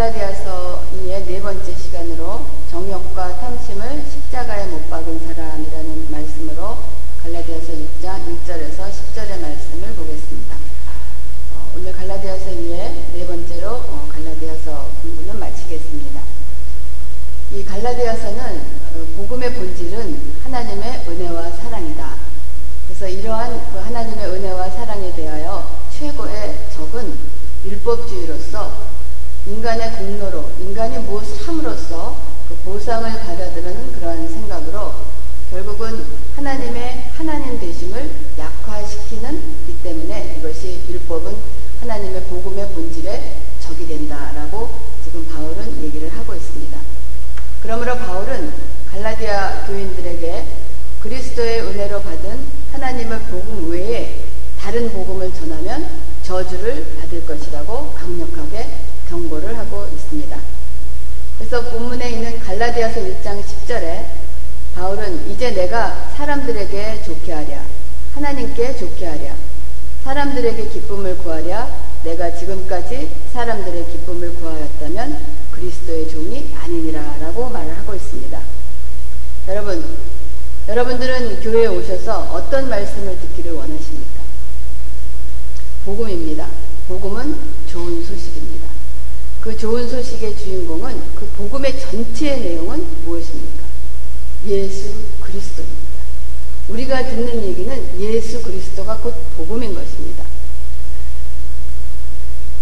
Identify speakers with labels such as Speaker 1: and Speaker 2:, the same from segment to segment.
Speaker 1: 갈라디아서 2의 네 번째 시간으로 정욕과 탐심을 십자가에 못 박은 사람이라는 말씀으로 갈라디아서 6장 1절에서 10절의 말씀을 보겠습니다. 어, 오늘 갈라디아서 2의 네 번째로 어, 갈라디아서 공부는 마치겠습니다. 이 갈라디아서는 어, 복음의 본질은 하나님의 은혜와 사랑이다. 그래서 이러한 그 하나님의 은혜와 사랑에 대하여 최고의 적은 율법주의로서 인간의 공로로 인간이 무엇을 함으로써 그 보상을 받아들이는 그러한 생각으로 결국은 하나님의 하나님 되심을 약화시키는 이 때문에 이것이 율법은 하나님의 복음의 본질에 적이 된다라고 지금 바울은 얘기를 하고 있습니다. 그러므로 바울은 갈라디아 교인들에게 그리스도의 은혜로 받은 하나님의 복음 외에 다른 복음을 전하면 저주를 받을 것이라고 강력하게 경고를 하고 있습니다. 그래서 본문에 있는 갈라디아서 1장 10절에 바울은 이제 내가 사람들에게 좋게 하랴 하나님께 좋게 하랴 사람들에게 기쁨을 구하랴 내가 지금까지 사람들의 기쁨을 구하였다면 그리스도의 종이 아니니라 라고 말을 하고 있습니다. 여러분, 여러분들은 교회에 오셔서 어떤 말씀을 듣기를 원하십니까? 복음입니다. 복음은 좋은 소식입니다. 그 좋은 소식의 주인공은 그 복음의 전체의 내용은 무엇입니까? 예수 그리스도입니다. 우리가 듣는 얘기는 예수 그리스도가 곧 복음인 것입니다.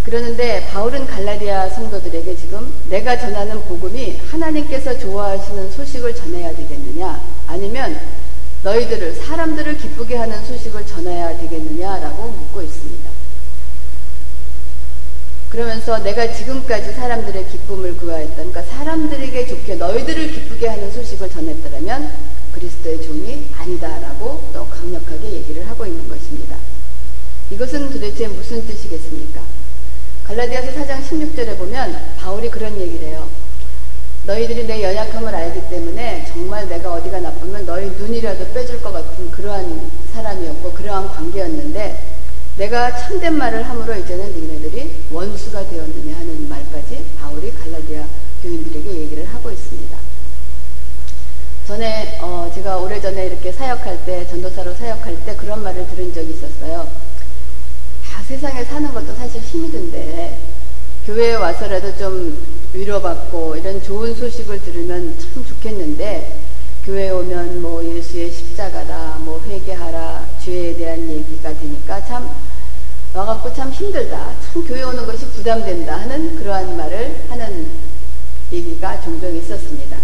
Speaker 1: 그러는데 바울은 갈라디아 성도들에게 지금 내가 전하는 복음이 하나님께서 좋아하시는 소식을 전해야 되겠느냐 아니면 너희들을 사람들을 기쁘게 하는 소식을 전해야 되겠느냐라고 묻고 있습니다. 그러면서 내가 지금까지 사람들의 기쁨을 구하였던 그러니까 사람들에게 좋게 너희들을 기쁘게 하는 소식을 전했더라면 그리스도의 종이 아니다라고 또 강력하게 얘기를 하고 있는 것입니다. 이것은 도대체 무슨 뜻이겠습니까? 갈라디아서 4장 16절에 보면 바울이 그런 얘기를 해요. 너희들이 내 연약함을 알기 때문에 정말 내가 어디가 나쁘면 너희 눈이라도 빼줄 것 같은 그러한 사람이었고 그러한 관계였는데 내가 참된 말을 함으로 이제는 원수가 되었느냐 하는 말까지 바울이 갈라디아 교인들에게 얘기를 하고 있습니다. 전에 어 제가 오래전에 이렇게 사역할 때 전도사로 사역할 때 그런 말을 들은 적이 있었어요. 아, 세상에 사는 것도 사실 힘이 든데 교회에 와서라도 좀 위로받고 이런 좋은 소식을 들으면 참 좋겠는데 교회에 오면 뭐 예수의 십자가다 뭐 회개하라 죄에 대한 얘기가 되니까 참 와갖고 참 힘들다. 참 교회 오는 것이 부담된다 하는 그러한 말을 하는 얘기가 종종 있었습니다.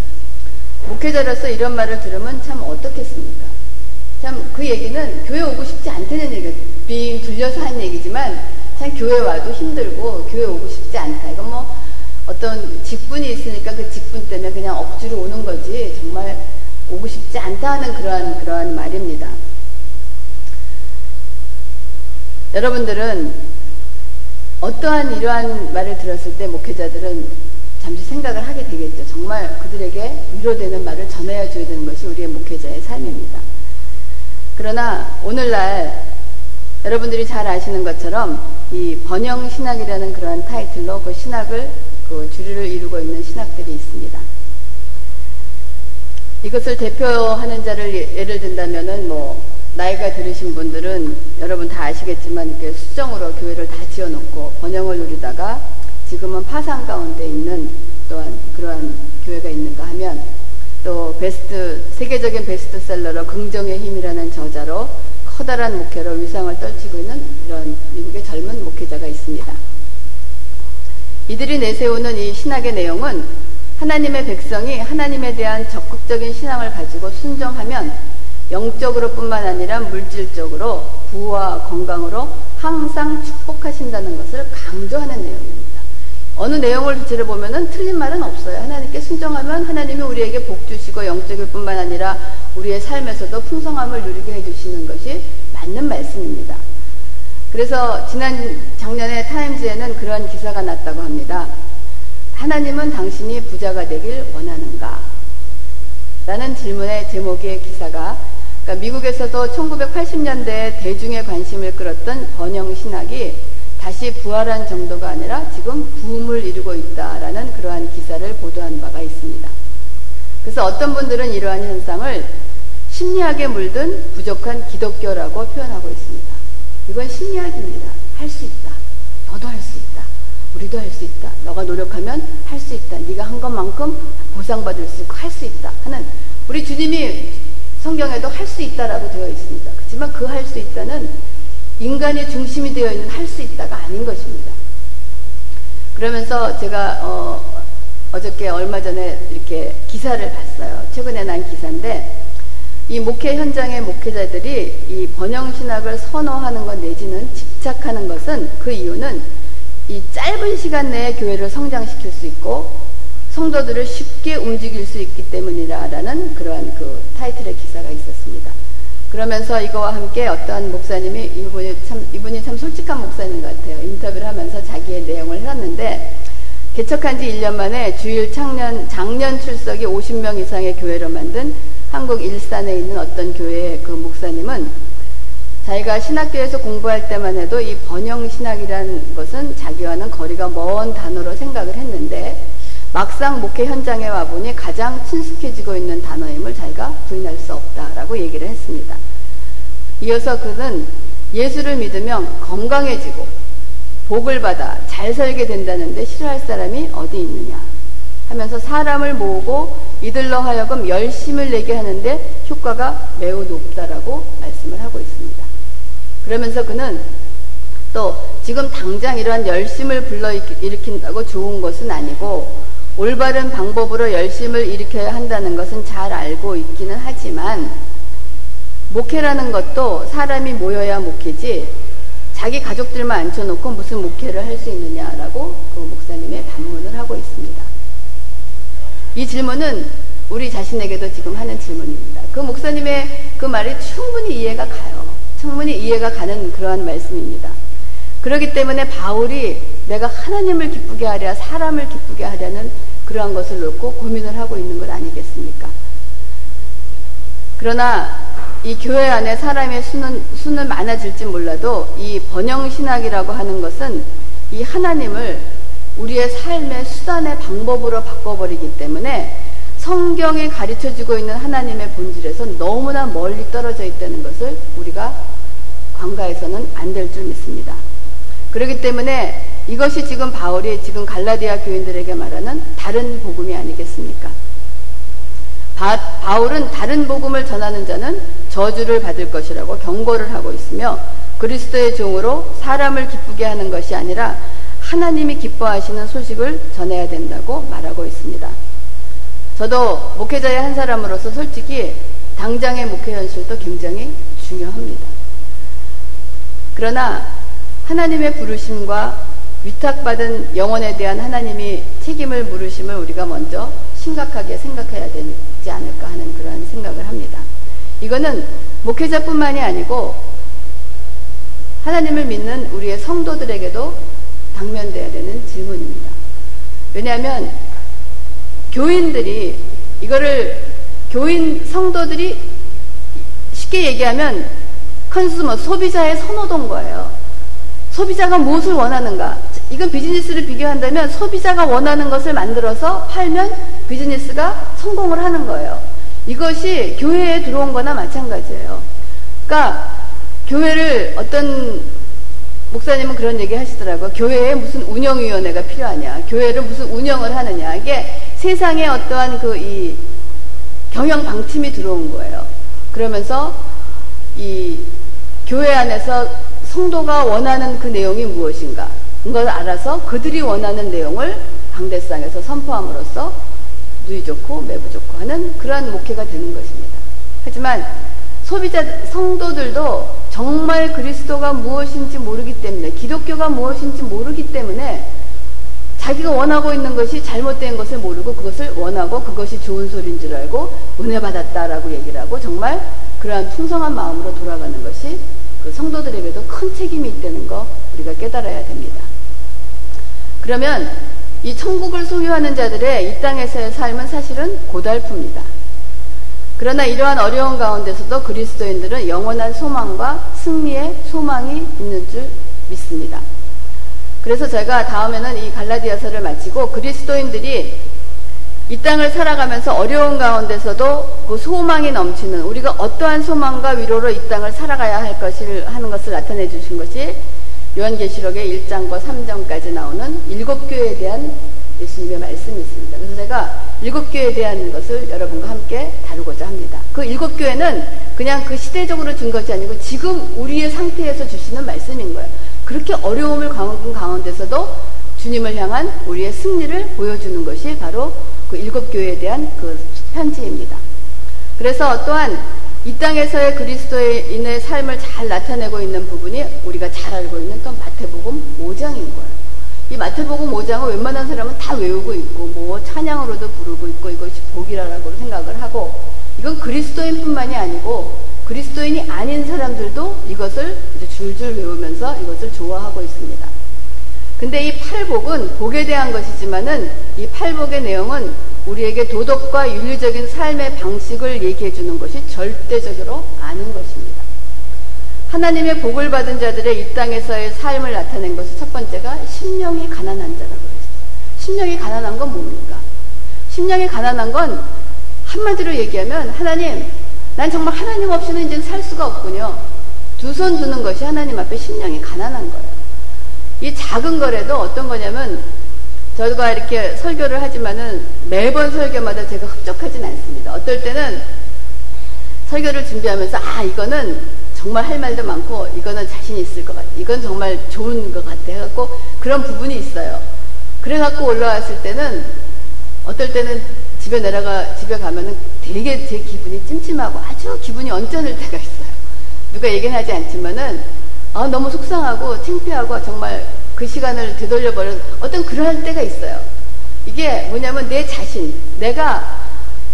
Speaker 1: 목회자로서 이런 말을 들으면 참 어떻겠습니까? 참 그 얘기는 교회 오고 싶지 않다는 얘기, 빙 둘려서 한 얘기지만 참 교회 와도 힘들고 교회 오고 싶지 않다. 이건 뭐 어떤 직분이 있으니까 그 직분 때문에 그냥 억지로 오는 거지 정말 오고 싶지 않다 하는 그러한 그러한 말입니다. 여러분들은 어떠한 이러한 말을 들었을 때 목회자들은 잠시 생각을 하게 되겠죠. 정말 그들에게 위로되는 말을 전해야 줘야 되는 것이 우리의 목회자의 삶입니다. 그러나 오늘날 여러분들이 잘 아시는 것처럼 이 번영 신학이라는 그러한 타이틀로 그 신학을 그 주류를 이루고 있는 신학들이 있습니다. 이것을 대표하는 자를 예, 예를 든다면은 뭐 나이가 들으신 분들은 여러분 다 아시겠지만 이렇게 수정으로 교회를 다 지어놓고 번영을 누리다가 지금은 파산 가운데 있는 또한 그러한 교회가 있는가 하면 또 베스트 세계적인 베스트셀러로 긍정의 힘이라는 저자로 커다란 목회로 위상을 떨치고 있는 이런 미국의 젊은 목회자가 있습니다. 이들이 내세우는 이 신학의 내용은 하나님의 백성이 하나님에 대한 적극적인 신앙을 가지고 순종하면 영적으로 뿐만 아니라 물질적으로 부와 건강으로 항상 축복하신다는 것을 강조하는 내용입니다. 어느 내용을 전체를 보면은 틀린 말은 없어요. 하나님께 순종하면 하나님이 우리에게 복 주시고 영적일 뿐만 아니라 우리의 삶에서도 풍성함을 누리게 해 주시는 것이 맞는 말씀입니다. 그래서 지난 작년에 타임즈에는 그런 기사가 났다고 합니다. 하나님은 당신이 부자가 되길 원하는가? 라는 질문의 제목의 기사가 그러니까 미국에서도 1980년대에 대중의 관심을 끌었던 번영 신학이 다시 부활한 정도가 아니라 지금 부음을 이루고 있다라는 그러한 기사를 보도한 바가 있습니다. 그래서 어떤 분들은 이러한 현상을 심리학에 물든 부족한 기독교라고 표현하고 있습니다. 이건 심리학입니다. 할 수 있다. 너도 할 수 있다. 우리도 할 수 있다. 너가 노력하면 할 수 있다. 네가 한 것만큼 보상받을 수 있고 할 수 있다 하는 우리 주님이 성경에도 할 수 있다라고 되어 있습니다. 그렇지만 그 할 수 있다는 인간의 중심이 되어 있는 할 수 있다가 아닌 것입니다. 그러면서 제가 어, 어저께 얼마 전에 이렇게 기사를 봤어요. 최근에 난 기사인데 이 목회 현장의 목회자들이 이 번영 신학을 선호하는 것 내지는 집착하는 것은 그 이유는 이 짧은 시간 내에 교회를 성장시킬 수 있고 성도들을 쉽게 움직일 수 있기 때문이라라는 그러한 그 타이틀의 기사가 있었습니다. 그러면서 이거와 함께 어떠한 목사님이 이분이 참 이분이 참 솔직한 목사님 같아요. 인터뷰를 하면서 자기의 내용을 해놨는데 개척한 지 1년 만에 주일 창년 장년 출석이 50명 이상의 교회로 만든 한국 일산에 있는 어떤 교회의 그 목사님은 자기가 신학교에서 공부할 때만 해도 이 번영 신학이라는 것은 자기와는 거리가 먼 단어로 생각을 했는데 막상 목회 현장에 와보니 가장 친숙해지고 있는 단어임을 자기가 부인할 수 없다라고 얘기를 했습니다. 이어서 그는 예수를 믿으면 건강해지고 복을 받아 잘 살게 된다는데 싫어할 사람이 어디 있느냐 하면서 사람을 모으고 이들로 하여금 열심을 내게 하는데 효과가 매우 높다라고 말씀을 하고 있습니다. 그러면서 그는 또 지금 당장 이러한 열심을 불러 일으킨다고 좋은 것은 아니고 올바른 방법으로 열심을 일으켜야 한다는 것은 잘 알고 있기는 하지만 목회라는 것도 사람이 모여야 목회지 자기 가족들만 앉혀놓고 무슨 목회를 할 수 있느냐라고 그 목사님의 반문을 하고 있습니다. 이 질문은 우리 자신에게도 지금 하는 질문입니다. 그 목사님의 그 말이 충분히 이해가 가요. 충분히 이해가 가는 그러한 말씀입니다. 그렇기 때문에 바울이 내가 하나님을 기쁘게 하랴 사람을 기쁘게 하려는 그러한 것을 놓고 고민을 하고 있는 것 아니겠습니까? 그러나 이 교회 안에 사람의 수는, 수는 많아질지 몰라도 이 번영신학이라고 하는 것은 이 하나님을 우리의 삶의 수단의 방법으로 바꿔버리기 때문에 성경에 가르쳐주고 있는 하나님의 본질에서 너무나 멀리 떨어져 있다는 것을 우리가 관가에서는 안 될 줄 믿습니다. 그렇기 때문에 이것이 지금 바울이 지금 갈라디아 교인들에게 말하는 다른 복음이 아니겠습니까? 바, 바울은 다른 복음을 전하는 자는 저주를 받을 것이라고 경고를 하고 있으며 그리스도의 종으로 사람을 기쁘게 하는 것이 아니라 하나님이 기뻐하시는 소식을 전해야 된다고 말하고 있습니다. 저도 목회자의 한 사람으로서 솔직히 당장의 목회 현실도 굉장히 중요합니다. 그러나 하나님의 부르심과 위탁받은 영혼에 대한 하나님이 책임을 물으심을 우리가 먼저 심각하게 생각해야 되지 않을까 하는 그런 생각을 합니다. 이거는 목회자뿐만이 아니고 하나님을 믿는 우리의 성도들에게도 당면돼야 되는 질문입니다. 왜냐하면 교인들이 이거를 교인 성도들이 쉽게 얘기하면 컨슈머 소비자의 선호도인 거예요. 소비자가 무엇을 원하는가? 이건 비즈니스를 비교한다면 소비자가 원하는 것을 만들어서 팔면 비즈니스가 성공을 하는 거예요. 이것이 교회에 들어온 거나 마찬가지예요. 그러니까 교회를 어떤 목사님은 그런 얘기 하시더라고요. 교회에 무슨 운영위원회가 필요하냐. 교회를 무슨 운영을 하느냐. 이게 세상에 어떠한 그 이 경영 방침이 들어온 거예요. 그러면서 이 교회 안에서 성도가 원하는 그 내용이 무엇인가. 걸 알아서 그들이 원하는 내용을 방대상에서 선포함으로써 누이 좋고 매부 좋고 하는 그러한 목회가 되는 것입니다. 하지만 소비자 성도들도 정말 그리스도가 무엇인지 모르기 때문에 기독교가 무엇인지 모르기 때문에 자기가 원하고 있는 것이 잘못된 것을 모르고 그것을 원하고 그것이 좋은 소리인 줄 알고 은혜 받았다라고 얘기를 하고 정말 그러한 풍성한 마음으로 돌아가는 것이 그 성도들에게도 큰 책임이 있다는 거 우리가 깨달아야 됩니다. 그러면 이 천국을 소유하는 자들의 이 땅에서의 삶은 사실은 고달픕니다. 그러나 이러한 어려운 가운데서도 그리스도인들은 영원한 소망과 승리의 소망이 있는 줄 믿습니다. 그래서 제가 다음에는 이 갈라디아서를 마치고 그리스도인들이 이 땅을 살아가면서 어려운 가운데서도 그 소망이 넘치는 우리가 어떠한 소망과 위로로 이 땅을 살아가야 할 것을 하는 것을 나타내 주신 것이 요한계시록의 1장과 3장까지 나오는 일곱 교회에 대한 예수님의 말씀이 있습니다. 그래서 제가 일곱 교회에 대한 것을 여러분과 함께 다루고자 합니다. 그 일곱 교회는 그냥 그 시대적으로 준 것이 아니고 지금 우리의 상태에서 주시는 말씀인 거예요. 그렇게 어려움을 겪은 가운데서도 주님을 향한 우리의 승리를 보여주는 것이 바로 그 일곱 교회에 대한 그 편지입니다. 그래서 또한 이 땅에서의 그리스도인의 삶을 잘 나타내고 있는 부분이 우리가 잘 알고 있는 또 마태복음 5장인 거예요. 이 마태복음 5장을 웬만한 사람은 다 외우고 있고 뭐 찬양으로도 부르고 있고 이것이 복이라고 생각을 하고 이건 그리스도인뿐만이 아니고 그리스도인이 아닌 사람들도 이것을 이제 줄줄 외우면서 이것을 좋아하고 있습니다. 근데 이 팔복은 복에 대한 것이지만은 이 팔복의 내용은 우리에게 도덕과 윤리적인 삶의 방식을 얘기해 주는 것이 절대적으로 아닌 것입니다. 하나님의 복을 받은 자들의 이 땅에서의 삶을 나타낸 것은 첫 번째가 심령이 가난한 자라고 그랬어요. 심령이 가난한 건 뭡니까? 심령이 가난한 건 한마디로 얘기하면 하나님, 난 정말 하나님 없이는 이제 살 수가 없군요. 두손 두는 것이 하나님 앞에 심령이 가난한 거예요. 이 작은 거래도 어떤 거냐면 저가 이렇게 설교를 하지만은 매번 설교마다 제가 흡족하진 않습니다. 어떨 때는 설교를 준비하면서 아 이거는 정말 할 말도 많고 이거는 자신 있을 것 같아. 이건 정말 좋은 것 같아. 해갖고 그런 부분이 있어요. 그래갖고 올라왔을 때는 어떨 때는 집에 내려가 집에 가면은 되게 제 기분이 찜찜하고 아주 기분이 언짢을 때가 있어요. 누가 얘기는 하지 않지만은 아, 너무 속상하고 창피하고 정말 그 시간을 되돌려버린 어떤 그러한 때가 있어요. 이게 뭐냐면 내 자신, 내가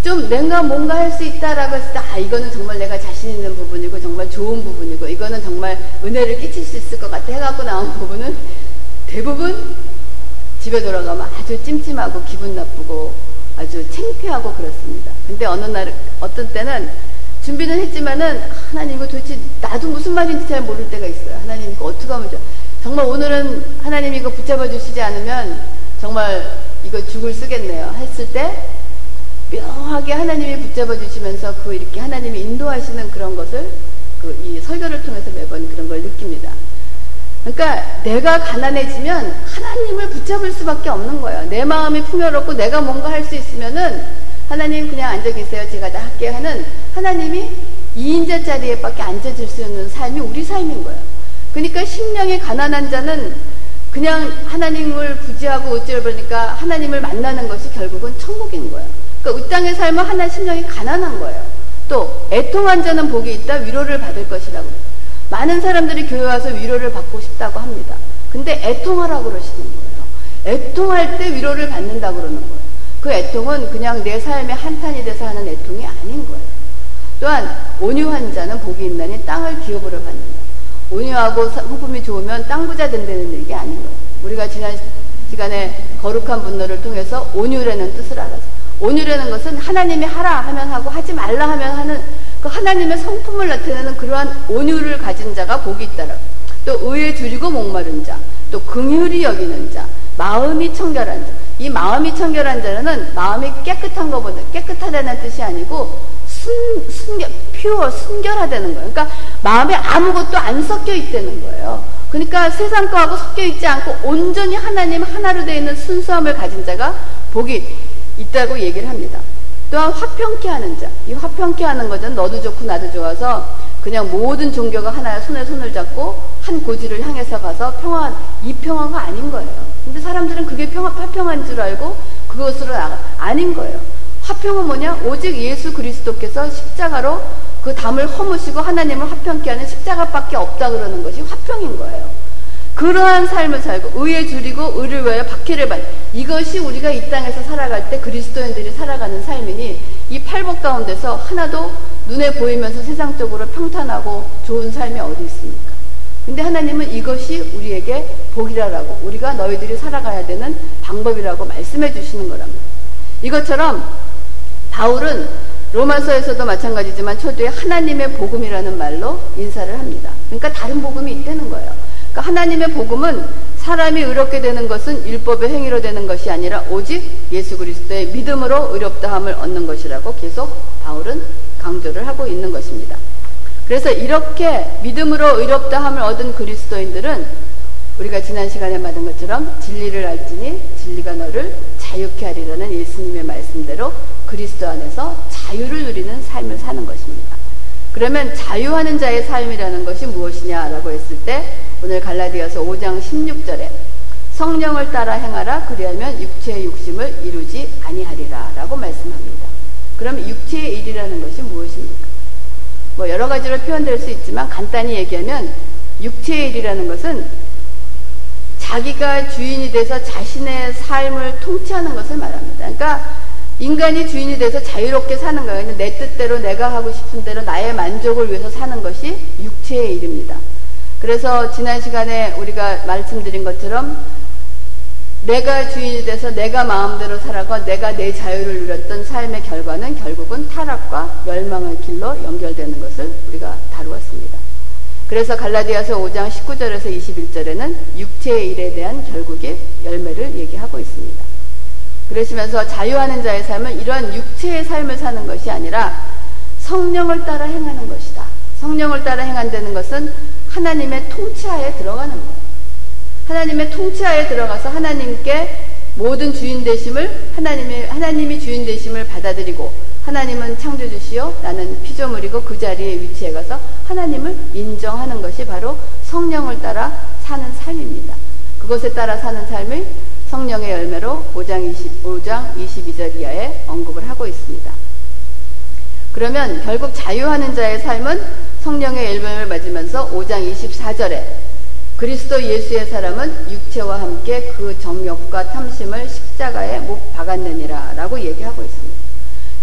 Speaker 1: 좀 내가 뭔가 할 수 있다라고 했을 때, 아, 이거는 정말 내가 자신 있는 부분이고, 정말 좋은 부분이고, 이거는 정말 은혜를 끼칠 수 있을 것 같아 해갖고 나온 부분은 대부분 집에 돌아가면 아주 찜찜하고 기분 나쁘고 아주 창피하고 그렇습니다. 근데 어느 날, 어떤 때는 준비는 했지만은 하나님 이거 도대체 나도 무슨 말인지 잘 모를 때가 있어요. 하나님 이거 어떻게 하면 좋아. 정말 오늘은 하나님 이거 붙잡아 주시지 않으면 정말 이거 죽을 쓰겠네요. 했을 때 묘하게 하나님이 붙잡아 주시면서 그 이렇게 하나님이 인도하시는 그런 것을 그 이 설교를 통해서 매번 그런 걸 느낍니다. 그러니까 내가 가난해지면 하나님을 붙잡을 수밖에 없는 거예요. 내 마음이 풍요롭고 내가 뭔가 할 수 있으면은 하나님 그냥 앉아 계세요. 제가 다 할게요 하는 하나님이 2인자 자리에 밖에 앉아질 수 있는 삶이 우리 삶인 거예요. 그러니까 심령이 가난한 자는 그냥 하나님을 부지하고 어찌를 보니까 하나님을 만나는 것이 결국은 천국인 거예요. 그러니까 이 땅의 삶은 하나 심령이 가난한 거예요. 또 애통한 자는 복이 있다 위로를 받을 것이라고. 많은 사람들이 교회 와서 위로를 받고 싶다고 합니다. 근데 애통하라고 그러시는 거예요. 애통할 때 위로를 받는다고 그러는 거예요. 그 애통은 그냥 내 삶의 한탄이 돼서 하는 애통이 아닌 거예요. 또한 온유한 자는 복이 있나니 땅을 기업으로 받는다. 온유하고 성품이 좋으면 땅 부자 된다는 얘기 아닌 거예요. 우리가 지난 시간에 거룩한 분노를 통해서 온유라는 뜻을 알았어요. 온유라는 것은 하나님이 하라 하면 하고 하지 말라 하면 하는 그 하나님의 성품을 나타내는 그러한 온유를 가진 자가 복이 있다라. 또 의에 줄이고 목마른 자, 또 긍휼히 여기는 자, 마음이 청결한 자. 이 마음이 청결한 자는 마음이 깨끗한 것보다 깨끗하다는 뜻이 아니고 순, 순결, 퓨어, 순결하다는 거예요. 그러니까 마음에 아무것도 안 섞여 있다는 거예요. 그러니까 세상 거하고 섞여 있지 않고 온전히 하나님 하나로 되어 있는 순수함을 가진 자가 복이 있다고 얘기를 합니다. 또한 화평케 하는 자. 이 화평케 하는 것은 너도 좋고 나도 좋아서 그냥 모든 종교가 하나의 손에 손을 잡고 한 고지를 향해서 가서 평화, 이 평화가 아닌 거예요. 근데 사람들은 그게 평화, 화평한 줄 알고 그것으로 나가, 아닌 거예요. 화평은 뭐냐? 오직 예수 그리스도께서 십자가로 그 담을 허무시고 하나님을 화평케 하는 십자가밖에 없다 그러는 것이 화평인 거예요. 그러한 삶을 살고 의에 줄이고 의를 위하여 박해를 받 이것이 우리가 이 땅에서 살아갈 때 그리스도인들이 살아가는 삶이니 이 팔복 가운데서 하나도 눈에 보이면서 세상적으로 평탄하고 좋은 삶이 어디 있습니까? 근데 하나님은 이것이 우리에게 복이라라고 우리가 너희들이 살아가야 되는 방법이라고 말씀해 주시는 거랍니다. 이것처럼 바울은 로마서에서도 마찬가지지만 초두에 하나님의 복음이라는 말로 인사를 합니다. 그러니까 다른 복음이 있다는 거예요. 그러니까 하나님의 복음은 사람이 의롭게 되는 것은 율법의 행위로 되는 것이 아니라 오직 예수 그리스도의 믿음으로 의롭다함을 얻는 것이라고 계속 바울은 강조를 하고 있는 것입니다. 그래서 이렇게 믿음으로 의롭다함을 얻은 그리스도인들은 우리가 지난 시간에 받은 것처럼 진리를 알지니 진리가 너를 자유케 하리라는 예수님의 말씀대로 그리스도 안에서 자유를 누리는 삶을 사는 것입니다. 그러면 자유하는 자의 삶이라는 것이 무엇이냐라고 했을 때 오늘 갈라디아서 5장 16절에 성령을 따라 행하라 그리하면 육체의 욕심을 이루지 아니하리라라고 말씀합니다. 그럼 육체의 일이라는 것이 무엇입니까? 뭐 여러 가지로 표현될 수 있지만 간단히 얘기하면 육체의 일이라는 것은 자기가 주인이 돼서 자신의 삶을 통치하는 것을 말합니다. 그러니까 인간이 주인이 돼서 자유롭게 사는 거예요. 내 뜻대로 내가 하고 싶은 대로 나의 만족을 위해서 사는 것이 육체의 일입니다. 그래서 지난 시간에 우리가 말씀드린 것처럼 내가 주인이 돼서 내가 마음대로 살아가 내가 내 자유를 누렸던 삶의 결과는 결국은 타락과 멸망의 길로 연결되는 것을 우리가 다루었습니다. 그래서 갈라디아서 5장 19절에서 21절에는 육체의 일에 대한 결국의 열매를 얘기하고 있습니다. 그러시면서 자유하는 자의 삶은 이러한 육체의 삶을 사는 것이 아니라 성령을 따라 행하는 것이다. 성령을 따라 행한다는 것은 하나님의 통치하에 들어가는 거예요. 하나님의 통치하에 들어가서 하나님께 모든 주인 되심을 하나님의 하나님이 주인 되심을 받아들이고 하나님은 창조주시요 나는 피조물이고 그 자리에 위치해 가서 하나님을 인정하는 것이 바로 성령을 따라 사는 삶입니다. 그것에 따라 사는 삶을 성령의 열매로 5장 25장 22절 이하에 언급을 하고 있습니다. 그러면 결국 자유하는 자의 삶은 성령의 열매를 맞으면서 5장 24절에 그리스도 예수의 사람은 육체와 함께 그 정욕과 탐심을 십자가에 못 박았느니라 라고 얘기하고 있습니다.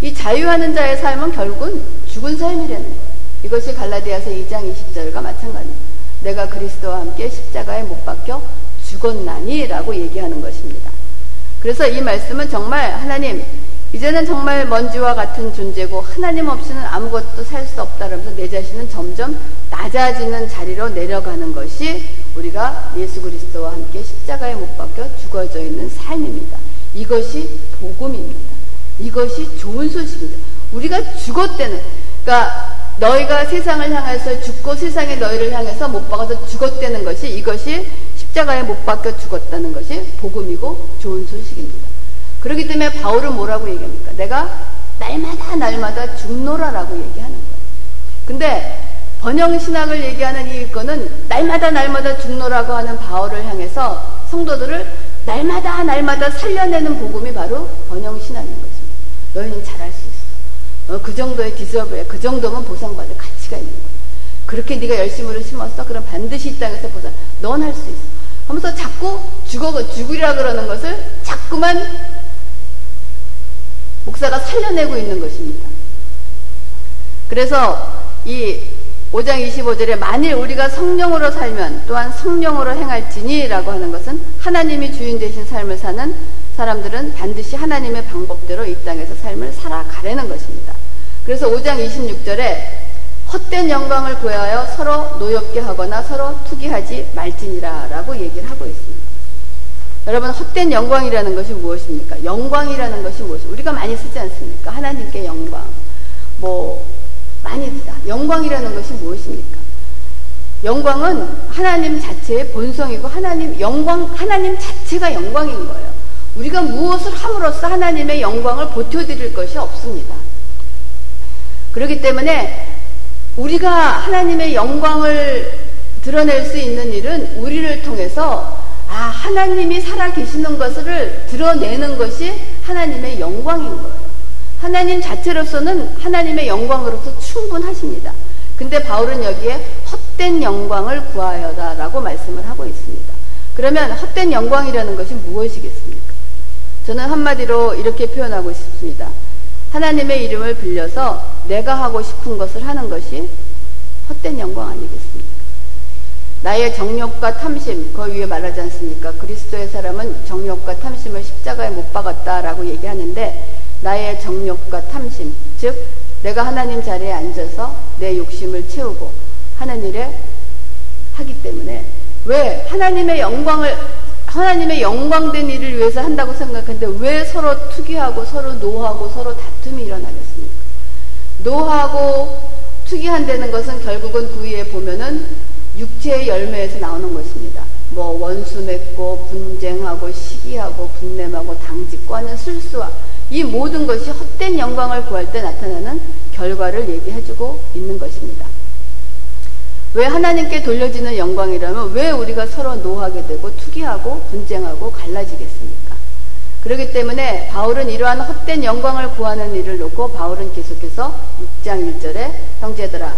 Speaker 1: 이 자유하는 자의 삶은 결국은 죽은 삶이라는 거예요. 이것이 갈라디아서 2장 20절과 마찬가지입니다. 내가 그리스도와 함께 십자가에 못 박혀 죽었나니 라고 얘기하는 것입니다. 그래서 이 말씀은 정말 하나님 이제는 정말 먼지와 같은 존재고 하나님 없이는 아무것도 살 수 없다라면서 내 자신은 점점 낮아지는 자리로 내려가는 것이 우리가 예수 그리스도와 함께 십자가에 못 박혀 죽어져 있는 삶입니다. 이것이 복음입니다. 이것이 좋은 소식입니다. 우리가 죽었다는 그러니까 너희가 세상을 향해서 죽고 세상에 너희를 향해서 못 박아서 죽었다는 것이 이것이 십자가에 못 박혀 죽었다는 것이 복음이고 좋은 소식입니다. 그렇기 때문에 바울은 뭐라고 얘기합니까? 내가 날마다 날마다 죽노라라고 얘기하는 거예요. 근데 번영 신학을 얘기하는 이거는 날마다 날마다 죽노라고 하는 바울을 향해서 성도들을 날마다 날마다 살려내는 복음이 바로 번영 신학인 것입니다. 너희는 잘할 수 있어. 어, 그 정도의 디저브에 그 정도면 보상받을 가치가 있는 거야. 그렇게 네가 열심으로 심었어? 그럼 반드시 이 땅에서 보상. 넌 할 수 있어. 하면서 자꾸 죽어 죽으리라 그러는 것을 자꾸만 목사가 살려내고 있는 것입니다. 그래서 이 5장 25절에 만일 우리가 성령으로 살면 또한 성령으로 행할지니라고 하는 것은 하나님이 주인 되신 삶을 사는 사람들은 반드시 하나님의 방법대로 이 땅에서 삶을 살아가려는 것입니다. 그래서 5장 26절에 헛된 영광을 구하여 서로 노엽게 하거나 서로 투기하지 말지니라 라고 얘기를 하고 있습니다. 여러분 헛된 영광이라는 것이 무엇입니까? 영광이라는 것이 무엇입니까? 우리가 많이 쓰지 않습니까? 하나님께 영광. 영광이라는 것이 무엇입니까? 영광은 하나님 자체의 본성이고 하나님 영광 하나님 자체가 영광인 거예요. 우리가 무엇을 함으로써 하나님의 영광을 보태드릴 것이 없습니다. 그렇기 때문에 우리가 하나님의 영광을 드러낼 수 있는 일은 우리를 통해서 아, 하나님이 살아 계시는 것을 드러내는 것이 하나님의 영광인 거예요. 하나님 자체로서는 하나님의 영광으로서 충분하십니다. 근데 바울은 여기에 헛된 영광을 구하여다라고 말씀을 하고 있습니다. 그러면 헛된 영광이라는 것이 무엇이겠습니까? 저는 한마디로 이렇게 표현하고 싶습니다. 하나님의 이름을 빌려서 내가 하고 싶은 것을 하는 것이 헛된 영광 아니겠습니까? 나의 정욕과 탐심, 그 위에 말하지 않습니까? 그리스도의 사람은 정욕과 탐심을 십자가에 못 박았다라고 얘기하는데 나의 정욕과 탐심, 즉 내가 하나님 자리에 앉아서 내 욕심을 채우고 하는 일에 하기 때문에 왜 하나님의 영광을 하나님의 영광된 일을 위해서 한다고 생각하는데 왜 서로 투기하고 서로 노하고 서로 다툼이 일어나겠습니까? 노하고 투기한다는 것은 결국은 그 위에 보면은 육체의 열매에서 나오는 것입니다. 뭐 원수 맺고 분쟁하고 시기하고 분냄하고 하는 술수와 이 모든 것이 헛된 영광을 구할 때 나타나는 결과를 얘기해주고 있는 것입니다. 왜 하나님께 돌려지는 영광이라면 왜 우리가 서로 노하게 되고 투기하고 분쟁하고 갈라지겠습니까? 그렇기 때문에 바울은 이러한 헛된 영광을 구하는 일을 놓고 바울은 계속해서 6장 1절에 형제들아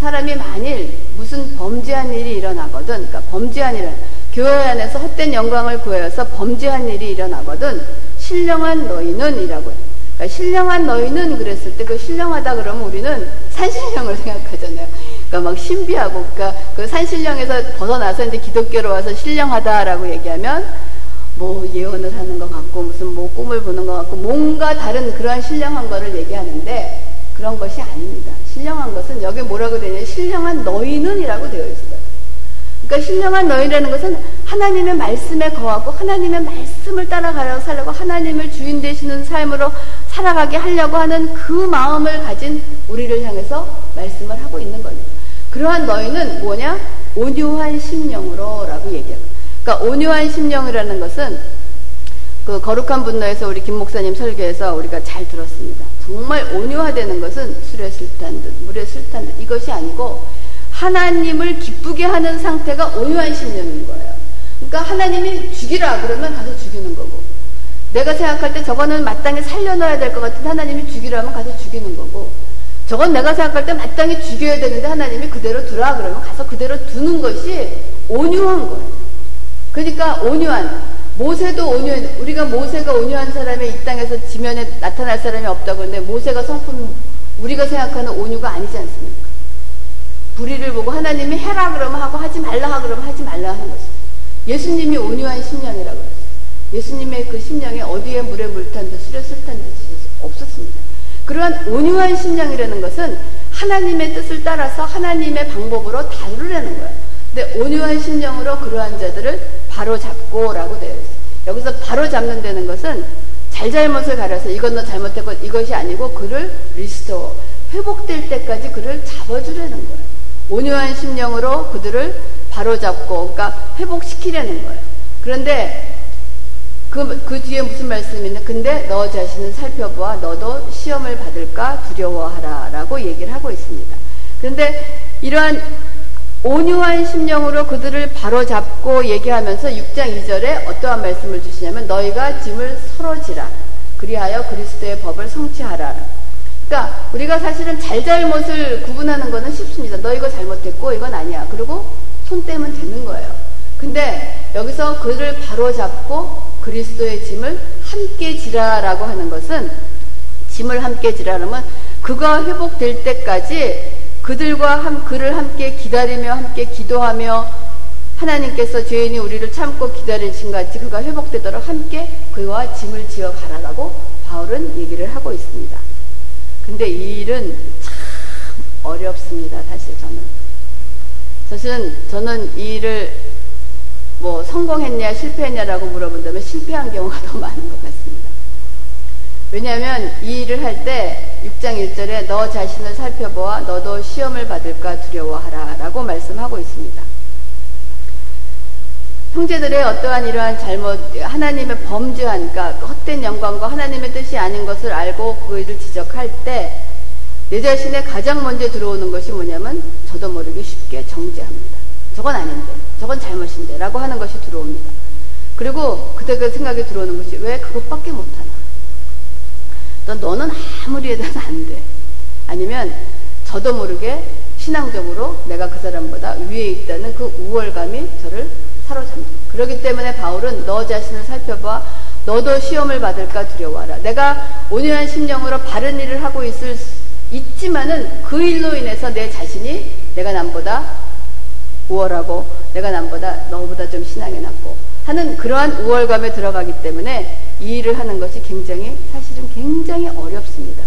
Speaker 1: 사람이 만일 무슨 범죄한 일이 일어나거든 그러니까 범죄한 일은 교회 안에서 헛된 영광을 구하여서 범죄한 일이 일어나거든 신령한 너희는 이라고 그러니까 신령한 너희는 그랬을 때 그 신령하다 그러면 우리는 산신령을 생각하잖아요. 그러니까 막 신비하고 그러니까 그 산신령에서 벗어나서 이제 기독교로 와서 신령하다라고 얘기하면 뭐 예언을 하는 것 같고 무슨 뭐 꿈을 보는 것 같고 뭔가 다른 그러한 신령한 거를 얘기하는데 그런 것이 아닙니다. 신령한 것은 여기 뭐라고 되냐 신령한 너희는이라고 되어 있어요. 그러니까 신령한 너희라는 것은 하나님의 말씀에 거하고 하나님의 말씀을 따라가려 살려고 하나님을 주인 되시는 삶으로 살아가게 하려고 하는 그 마음을 가진 우리를 향해서 말씀을 하고 있는 겁니다. 그러한 너희는 뭐냐? 온유한 심령으로 라고 얘기해요. 그러니까 온유한 심령이라는 것은 그 거룩한 분노에서 우리 김 목사님 설교에서 우리가 잘 들었습니다. 정말 온유화되는 것은 술에 술탄 듯, 물에 술탄 듯 이것이 아니고 하나님을 기쁘게 하는 상태가 온유한 심령인 거예요. 그러니까 하나님이 죽이라 그러면 가서 죽이는 거고 내가 생각할 때 저거는 마땅히 살려놔야 될 것 같은데 하나님이 죽이라면 가서 죽이는 거고 저건 내가 생각할 때 마땅히 죽여야 되는데 하나님이 그대로 두라 그러면 가서 그대로 두는 것이 온유한 거예요. 그러니까 온유한 모세도 온유한 우리가 모세가 온유한 사람이 이 땅에서 지면에 나타날 사람이 없다고 그러는데 모세가 성품 우리가 생각하는 온유가 아니지 않습니까? 불의를 보고 하나님이 해라 그러면 하고 하지 말라 하 그러면 하지 말라 하는 것입니다. 예수님이 온유한 심령이라고 그랬어요. 예수님의 그 심령에 어디에 물에 물탄 듯 술에 술탄 듯이 없었습니다. 그러한 온유한 심령이라는 것은 하나님의 뜻을 따라서 하나님의 방법으로 다루려는 거예요. 근데 온유한 심령으로 그러한 자들을 바로 잡고라고 되어 있어요. 여기서 바로 잡는다는 것은 잘잘못을 가려서 이건 너 잘못했고 이것이 아니고 그를 리스토 회복될 때까지 그를 잡아주려는 거예요. 온유한 심령으로 그들을 바로잡고 그러니까 회복시키려는 거예요. 그런데 그, 그 뒤에 무슨 말씀이 있냐? 근데 너 자신을 살펴보아 너도 시험을 받을까 두려워하라 라고 얘기를 하고 있습니다. 그런데 이러한 온유한 심령으로 그들을 바로잡고 얘기하면서 6장 2절에 어떠한 말씀을 주시냐면 너희가 짐을 서로 지라 그리하여 그리스도의 법을 성취하라 그러니까 우리가 사실은 잘잘못을 구분하는 것은 쉽습니다. 너 이거 잘못했고 이건 아니야. 그리고 손 떼면 되는 거예요. 근데 여기서 그를 바로 잡고 그리스도의 짐을 함께 지라라고 하는 것은 짐을 함께 지라라면 그가 회복될 때까지 그들과 함, 그를 함께 기다리며 함께 기도하며 하나님께서 죄인이 우리를 참고 기다리신 같이 그가 회복되도록 함께 그와 짐을 지어 가라라고 바울은 얘기를 하고 있습니다. 근데 이 일은 참 어렵습니다. 사실 저는. 사실은 저는 이 일을 뭐 성공했냐 실패했냐라고 물어본다면 실패한 경우가 더 많은 것 같습니다. 왜냐하면 이 일을 할 때 6장 1절에 너 자신을 살펴보아 너도 시험을 받을까 두려워하라 라고 말씀하고 있습니다. 형제들의 어떠한 이러한 잘못, 하나님의 범죄한, 그러니까 헛된 영광과 하나님의 뜻이 아닌 것을 알고 그것을 지적할 때, 내 자신의 가장 먼저 들어오는 것이 뭐냐면, 저도 모르게 쉽게 정죄합니다. 저건 아닌데, 저건 잘못인데, 라고 하는 것이 들어옵니다. 그리고 그때 그 생각이 들어오는 것이, 왜 그것밖에 못하나? 또 너는 아무리 해도 안 돼. 아니면, 저도 모르게 신앙적으로 내가 그 사람보다 위에 있다는 그 우월감이 저를 사로잡는 그렇기 때문에 바울은 너 자신을 살펴봐 너도 시험을 받을까 두려워하라. 내가 온유한 심령으로 바른 일을 하고 있을 있지만은 그 일로 인해서 내 자신이 내가 남보다 우월하고 내가 남보다 너보다 좀 신앙이 낮고 하는 그러한 우월감에 들어가기 때문에 이 일을 하는 것이 굉장히 사실은 굉장히 어렵습니다.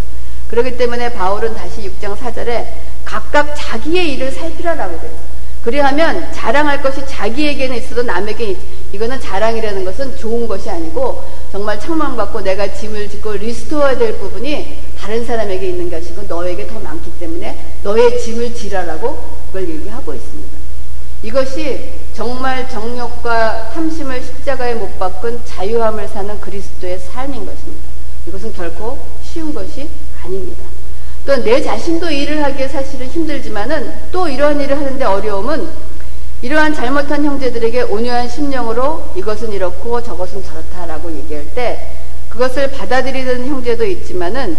Speaker 1: 그렇기 때문에 바울은 다시 6장 4절에 각각 자기의 일을 살피라라고 돼요. 그리하면 자랑할 것이 자기에게는 있어도 남에게 이거는 자랑이라는 것은 좋은 것이 아니고 정말 책망받고 내가 짐을 짓고 리스토어야 될 부분이 다른 사람에게 있는 것이고 너에게 더 많기 때문에 너의 짐을 지라라고 그걸 얘기하고 있습니다. 이것이 정말 정욕과 탐심을 십자가에 못 박은 자유함을 사는 그리스도의 삶인 것입니다. 이것은 결코 쉬운 것이 아닙니다. 또내 자신도 일을 하기에 사실은 힘들지만은 또 이러한 일을 하는데 어려움은 이러한 잘못한 형제들에게 온유한 심령으로 이것은 이렇고 저것은 저렇다라고 얘기할 때 그것을 받아들이는 형제도 있지만은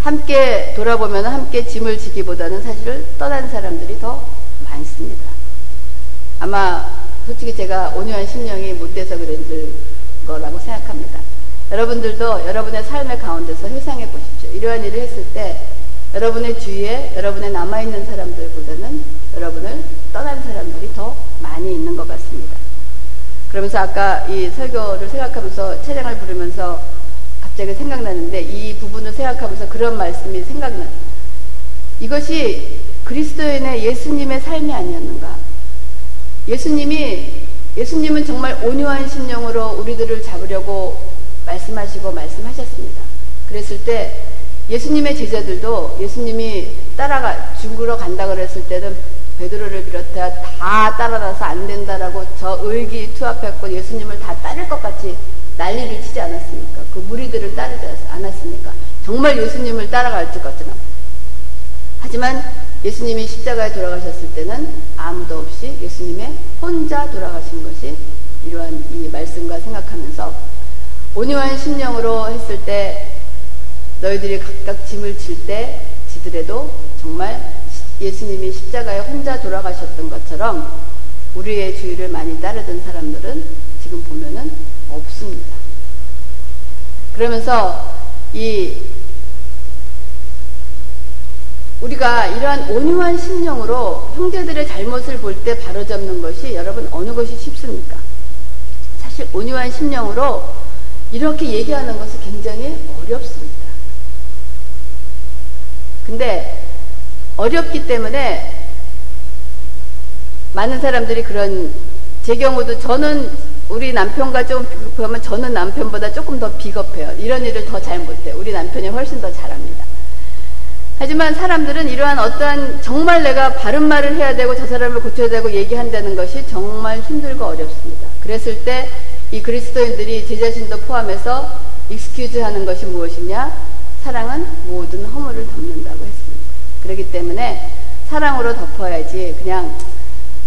Speaker 1: 함께 돌아보면 함께 짐을 지기보다는 사실 떠난 사람들이 더 많습니다. 아마 솔직히 제가 온유한 심령이 못 돼서 그런 거라고 생각합니다. 여러분들도 여러분의 삶의 가운데서 회상해 보십시오. 이러한 일을 했을 때 여러분의 주위에 여러분의 남아있는 사람들보다는 여러분을 떠난 사람들이 더 많이 있는 것 같습니다. 그러면서 아까 이 설교를 생각하면서 차량을 부르면서 갑자기 생각나는데 이 부분을 생각하면서 그런 말씀이 생각나. 이것이 그리스도인의 예수님의 삶이 아니었는가? 예수님이 예수님은 정말 온유한 심령으로 우리들을 잡으려고 말씀하시고 말씀하셨습니다. 그랬을 때 예수님의 제자들도 예수님이 따라가 죽으러 간다 그랬을 때는 베드로를 비롯해 다 따라가서 안 된다라고 저 의기투합했고 예수님을 다 따를 것 같이 난리를 치지 않았습니까? 그 무리들을 따르지 않았습니까? 정말 예수님을 따라갈 것 같으나. 하지만 예수님이 십자가에 돌아가셨을 때는 아무도 없이 예수님의 혼자 돌아가신 것이 이러한 이 말씀과 생각하면서 온유한 심령으로 했을 때 너희들이 각각 짐을 질 때 지들에도 정말 예수님이 십자가에 혼자 돌아가셨던 것처럼 우리의 주의를 많이 따르던 사람들은 지금 보면은 없습니다. 그러면서 이 우리가 이러한 온유한 심령으로 형제들의 잘못을 볼 때 바로잡는 것이 여러분 어느 것이 쉽습니까? 사실 온유한 심령으로 이렇게 얘기하는 것은 굉장히 어렵습니다. 근데 어렵기 때문에 많은 사람들이 그런 제 경우도 저는 우리 남편과 좀 비교하면 저는 남편보다 조금 더 비겁해요. 이런 일을 더 잘 못해요. 우리 남편이 훨씬 더 잘합니다. 하지만 사람들은 이러한 어떠한 정말 내가 바른 말을 해야 되고 저 사람을 고쳐야 되고 얘기한다는 것이 정말 힘들고 어렵습니다. 그랬을 때 이 그리스도인들이 제 자신도 포함해서 excuse 하는 것이 무엇이냐? 사랑은 모든 허물을 덮는다고 했습니다. 그렇기 때문에 사랑으로 덮어야지 그냥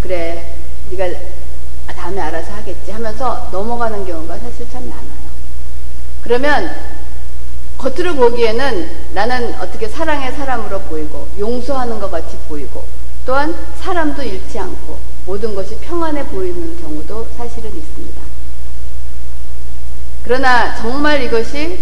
Speaker 1: 그래 네가 다음에 알아서 하겠지 하면서 넘어가는 경우가 사실 참 많아요. 그러면 겉으로 보기에는 나는 어떻게 사랑의 사람으로 보이고 용서하는 것 같이 보이고 또한 사람도 잃지 않고 모든 것이 평안해 보이는 경우도 사실은 있습니다. 그러나 정말 이것이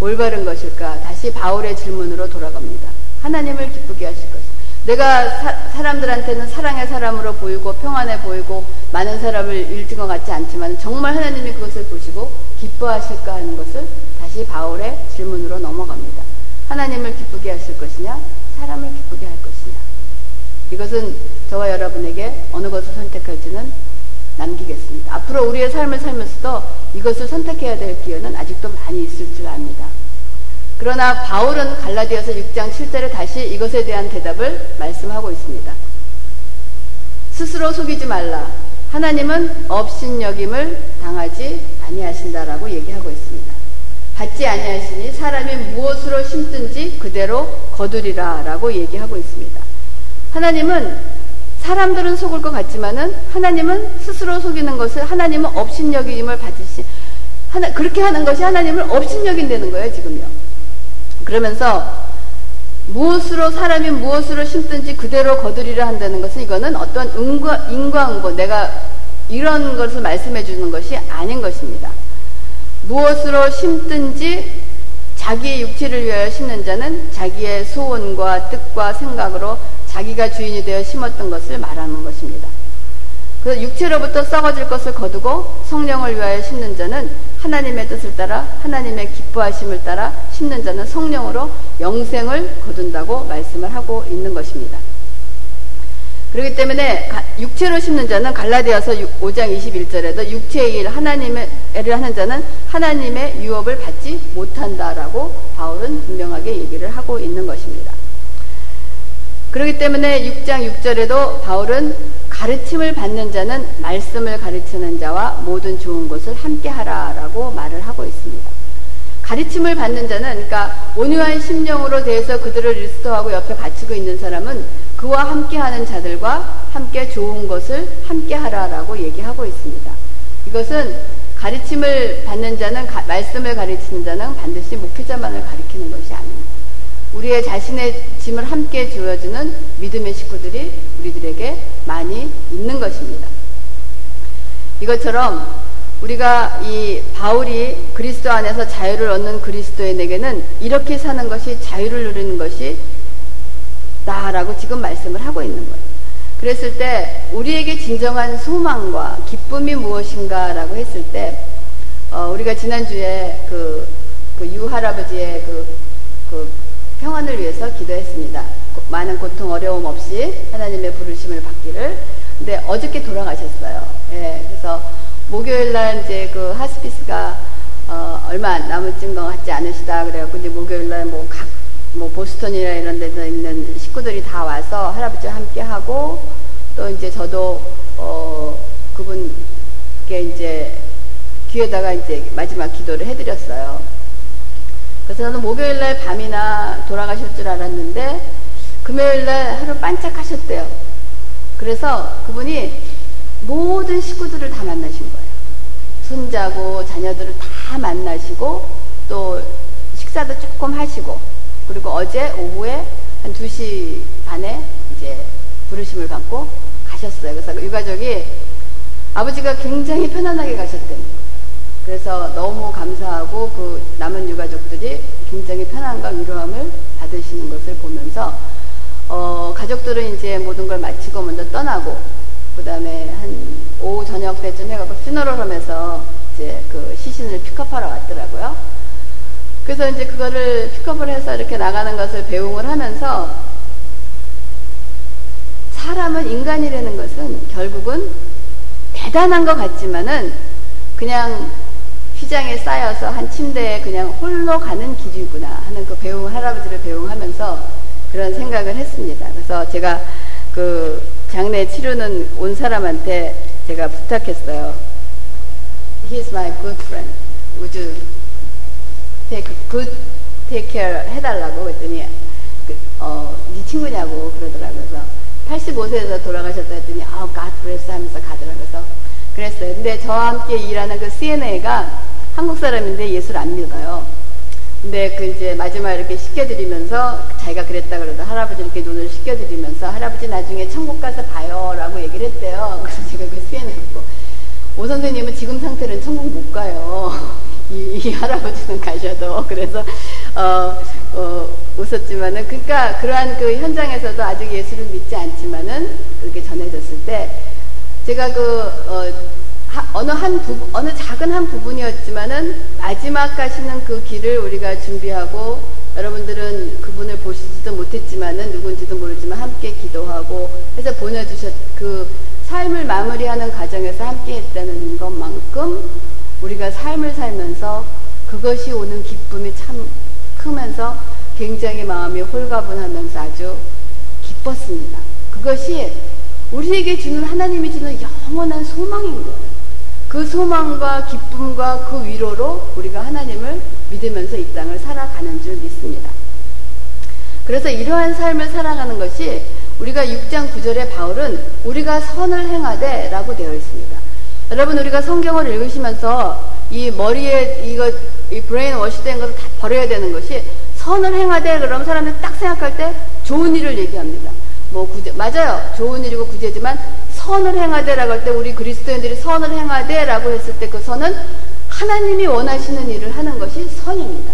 Speaker 1: 올바른 것일까? 다시 바울의 질문으로 돌아갑니다. 하나님을 기쁘게 하실 것입니다. 내가 사, 람들한테는 사랑의 사람으로 보이고 평안해 보이고 많은 사람을 잃은 것 같지 않지만 정말 하나님이 그것을 보시고 기뻐하실까 하는 것을 다시 바울의 질문으로 넘어갑니다. 하나님을 기쁘게 하실 것이냐 사람을 기쁘게 할 것이냐 이것은 저와 여러분에게 어느 것을 선택할지는 남기겠습니다. 앞으로 우리의 삶을 살면서도 이것을 선택해야 될 기회는 아직도 많이 있을 줄 압니다. 그러나 바울은 갈라디아서 6장 7절에 다시 이것에 대한 대답을 말씀하고 있습니다. 스스로 속이지 말라. 하나님은 업신여김을 당하지 아니하신다라고 얘기하고 있습니다. 받지 아니하시니 사람이 무엇으로 심든지 그대로 거두리라라고 얘기하고 있습니다. 하나님은 사람들은 속을 것 같지만은 하나님은 스스로 속이는 것을 하나님은 업신여김을 받으시 하나 그렇게 하는 것이 하나님을 업신여긴다는 거예요 지금요. 그러면서 무엇으로 사람이 무엇으로 심든지 그대로 거두리라 한다는 것은 이거는 어떤 인과, 인과응보 내가 이런 것을 말씀해 주는 것이 아닌 것입니다. 무엇으로 심든지 자기의 육체를 위하여 심는 자는 자기의 소원과 뜻과 생각으로 자기가 주인이 되어 심었던 것을 말하는 것입니다. 그래서 육체로부터 썩어질 것을 거두고 성령을 위하여 심는 자는 하나님의 뜻을 따라 하나님의 기뻐하심을 따라 심는 자는 성령으로 영생을 거둔다고 말씀을 하고 있는 것입니다. 그렇기 때문에 육체로 심는 자는 갈라디아서 5장 21절에도 육체의 일 하나님의 애를 하는 자는 하나님의 유업을 받지 못한다라고 바울은 분명하게 얘기를 하고 있는 것입니다. 그렇기 때문에 6장 6절에도 바울은 가르침을 받는 자는 말씀을 가르치는 자와 모든 좋은 것을 함께 하라라고 말을 하고 있습니다. 가르침을 받는 자는 그러니까 온유한 심령으로 대해서 그들을 리스트하고 옆에 갖추고 있는 사람은 그와 함께 하는 자들과 함께 좋은 것을 함께 하라라고 얘기하고 있습니다. 이것은 가르침을 받는 자는 가, 말씀을 가르치는 자는 반드시 목회자만을 가리키는 것이 아닙니다. 우리의 자신의 짐을 함께 주어주는 믿음의 식구들이 우리들에게 많이 있는 것입니다. 이것처럼 우리가 이 바울이 그리스도 안에서 자유를 얻는 그리스도인에게는 이렇게 사는 것이 자유를 누리는 것이 나라고 지금 말씀을 하고 있는 거예요. 그랬을 때 우리에게 진정한 소망과 기쁨이 무엇인가라고 했을 때 어, 우리가 지난주에 그, 그 유할아버지의 그, 그 평안을 위해서 기도했습니다. 많은 고통 어려움 없이 하나님의 부르심을 받기를. 근데 어저께 돌아가셨어요. 예, 그래서 목요일 날 이제 그 하스피스가 어, 얼마 남을진 것 같지 않으시다 그래갖고 이제 목요일 날뭐각 뭐 보스턴이나 이런 데서 있는 식구들이 다 와서 할아버지와 함께 하고 또 이제 저도 어 그분께 이제 귀에다가 이제 마지막 기도를 해드렸어요. 그래서 저는 목요일 날 밤이나 돌아가실 줄 알았는데 금요일 날 하루 반짝 하셨대요. 그래서 그분이 모든 식구들을 다 만나신 거예요. 손자고 자녀들을 다 만나시고 또 식사도 조금 하시고 그리고 어제 오후에 한 2시 반에 이제 부르심을 받고 가셨어요. 그래서 유가족이 아버지가 굉장히 편안하게 가셨대요. 그래서 너무 감사하고 그 남은 유가족들이 굉장히 편안과 위로함을 받으시는 것을 보면서 어, 가족들은 이제 모든 걸 마치고 먼저 떠나고 그 다음에 한 오후 저녁 때쯤 해가지고 하면서 이제 그 시신을 픽업하러 왔더라고요. 그래서 이제 그거를 픽업을 해서 이렇게 나가는 것을 배웅을 하면서 사람은 인간이라는 것은 결국은 대단한 것 같지만은 그냥 휘장에 쌓여서 한 침대에 그냥 홀로 가는 기준이구나 하는 그 배웅 할아버지를 배웅하면서 그런 생각을 했습니다. 그래서 제가 그 장례 치료는 온 사람한테 제가 부탁했어요. He's my good friend. Would you take good take care 해달라고 했더니 그, 어, 네 친구냐고 그러더라고요. 그래서 85세에서 돌아가셨다 했더니 아, God bless 하면서 가더라고요. 그래서 그랬어요. 근데 저와 함께 일하는 그 CNA가 한국 사람인데 예수를 안 믿어요. 근데 그 이제 마지막 이렇게 씻겨드리면서 자기가 그랬다 그러다 할아버지 이렇게 눈을 씻겨드리면서 할아버지 나중에 천국 가서 봐요 라고 얘기를 했대요. 그래서 제가 그 수행했고 오 선생님은 지금 상태는 천국 못 가요. 이, 이 할아버지는 가셔도 그래서 어, 어, 웃었지만은 그러니까 그러한 그 현장에서도 아직 예수를 믿지 않지만은 그렇게 전해졌을 때 제가 그 어, 어느 한 부, 어느 작은 한 부분이었지만은 마지막 가시는 그 길을 우리가 준비하고 여러분들은 그분을 보시지도 못했지만은 누군지도 모르지만 함께 기도하고 해서 보내주셨 그 삶을 마무리하는 과정에서 함께 했다는 것만큼 우리가 삶을 살면서 그것이 오는 기쁨이 참 크면서 굉장히 마음이 홀가분하면서 아주 기뻤습니다. 그것이 우리에게 주는 하나님이 주는 영원한 소망인 거예요. 그 소망과 기쁨과 그 위로로 우리가 하나님을 믿으면서 이 땅을 살아가는 줄 믿습니다. 그래서 이러한 삶을 살아가는 것이 우리가 6장 9절에 바울은 우리가 선을 행하되 라고 되어 있습니다. 여러분 우리가 성경을 읽으시면서 이 머리에 이거 이 brainwash된 것을 다 버려야 되는 것이 선을 행하되 그러면 사람들이 딱 생각할 때 좋은 일을 얘기합니다. 뭐 구제 맞아요. 좋은 일이고 구제지만 선을 행하되라고 할 때 우리 그리스도인들이 선을 행하되라고 했을 때 그 선은 하나님이 원하시는 일을 하는 것이 선입니다.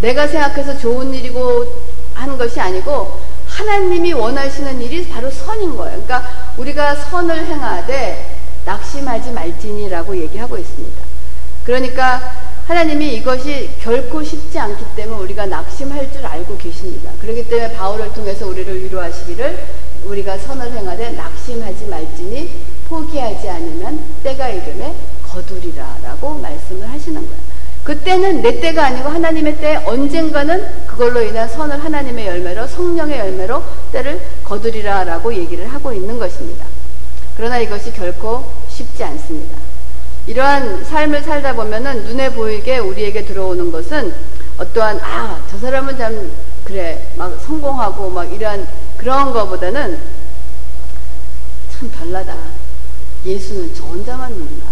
Speaker 1: 내가 생각해서 좋은 일이고 하는 것이 아니고 하나님이 원하시는 일이 바로 선인 거예요. 그러니까 우리가 선을 행하되 낙심하지 말지니라고 얘기하고 있습니다. 그러니까 하나님이 이것이 결코 쉽지 않기 때문에 우리가 낙심할 줄 알고 계십니다. 그렇기 때문에 바울을 통해서 우리를 위로하시기를 우리가 선을 행하되 낙심하지 말지니 포기하지 않으면 때가 이름에 거두리라 라고 말씀을 하시는 거예요. 그때는 내 때가 아니고 하나님의 때 언젠가는 그걸로 인한 선을 하나님의 열매로 성령의 열매로 때를 거두리라 라고 얘기를 하고 있는 것입니다. 그러나 이것이 결코 쉽지 않습니다. 이러한 삶을 살다 보면은 눈에 보이게 우리에게 들어오는 것은 어떠한 아 저 사람은 참 그래 막 성공하고 막 이러한 그런 거보다는 참 별나다. 예수는 저 혼자만 믿나.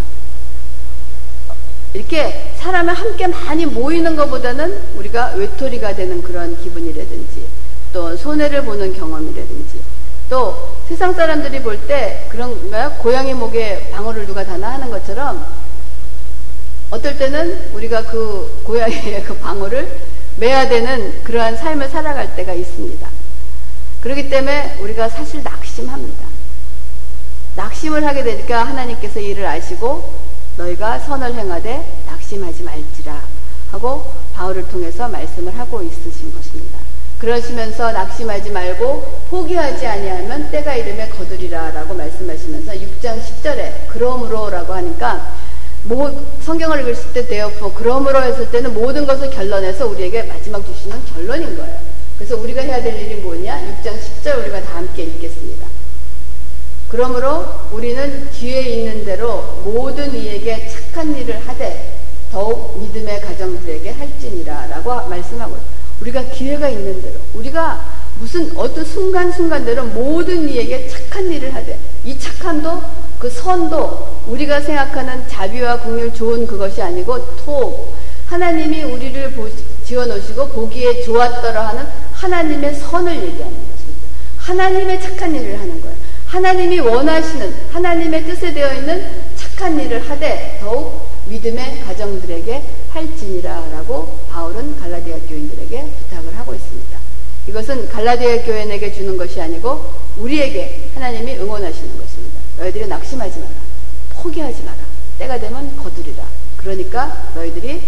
Speaker 1: 이렇게 사람이 함께 많이 모이는 것보다는 우리가 외톨이가 되는 그런 기분이라든지 또 손해를 보는 경험이라든지 또 세상 사람들이 볼 때 그런가요? 고양이 목에 방울을 누가 다나 하는 것처럼 어떨 때는 우리가 그 고양이의 그 방울을 매야 되는 그러한 삶을 살아갈 때가 있습니다. 그렇기 때문에 우리가 사실 낙심합니다. 낙심을 하게 되니까 하나님께서 이를 아시고 너희가 선을 행하되 낙심하지 말지라 하고 바울을 통해서 말씀을 하고 있으신 것입니다. 그러시면서 낙심하지 말고 포기하지 아니하면 때가 이름에 거두리라 라고 말씀하시면서 6장 10절에 그러므로 라고 하니까 뭐 성경을 읽을 때 therefore 그러므로 했을 때는 모든 것을 결론해서 우리에게 마지막 주시는 결론인 거예요. 그래서 우리가 해야 될 일이 뭐냐? 6장 10절 우리가 다 함께 읽겠습니다. 그러므로 우리는 뒤에 있는 대로 모든 이에게 착한 일을 하되 더욱 믿음의 가정들에게 할지니라 라고 말씀하고 우리가 기회가 있는 대로 우리가 무슨 어떤 순간순간대로 모든 이에게 착한 일을 하되 이 착함도 그 선도 우리가 생각하는 자비와 국률 좋은 그것이 아니고 토 하나님이 우리를 지어 놓으시고 보기에 좋았더라 하는 하나님의 선을 얘기하는 것입니다. 하나님의 착한 일을 하는 거예요. 하나님이 원하시는 하나님의 뜻에 되어 있는 착한 일을 하되 더욱 믿음의 가정들에게 할지니라라고 바울은 갈라디아 교인들에게 부탁을 하고 있습니다. 이것은 갈라디아 교인에게 주는 것이 아니고 우리에게 하나님이 응원하시는 것입니다. 너희들이 낙심하지 마라. 포기하지 마라. 때가 되면 거두리라. 그러니까 너희들이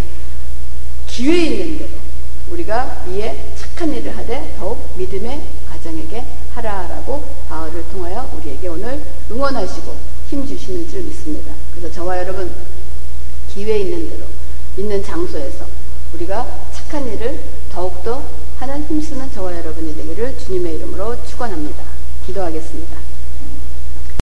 Speaker 1: 기회 있는 대로 우리가 이에 착한 일을 하되 더욱 믿음의 가정에게 하라라고 바울을 통하여 우리에게 오늘 응원하시고 힘 주시는 줄 믿습니다. 그래서 저와 여러분 기회 있는 대로 있는 장소에서 우리가 착한 일을 더욱더 하는 힘쓰는 저와 여러분이 되기를 주님의 이름으로 축원합니다. 기도하겠습니다.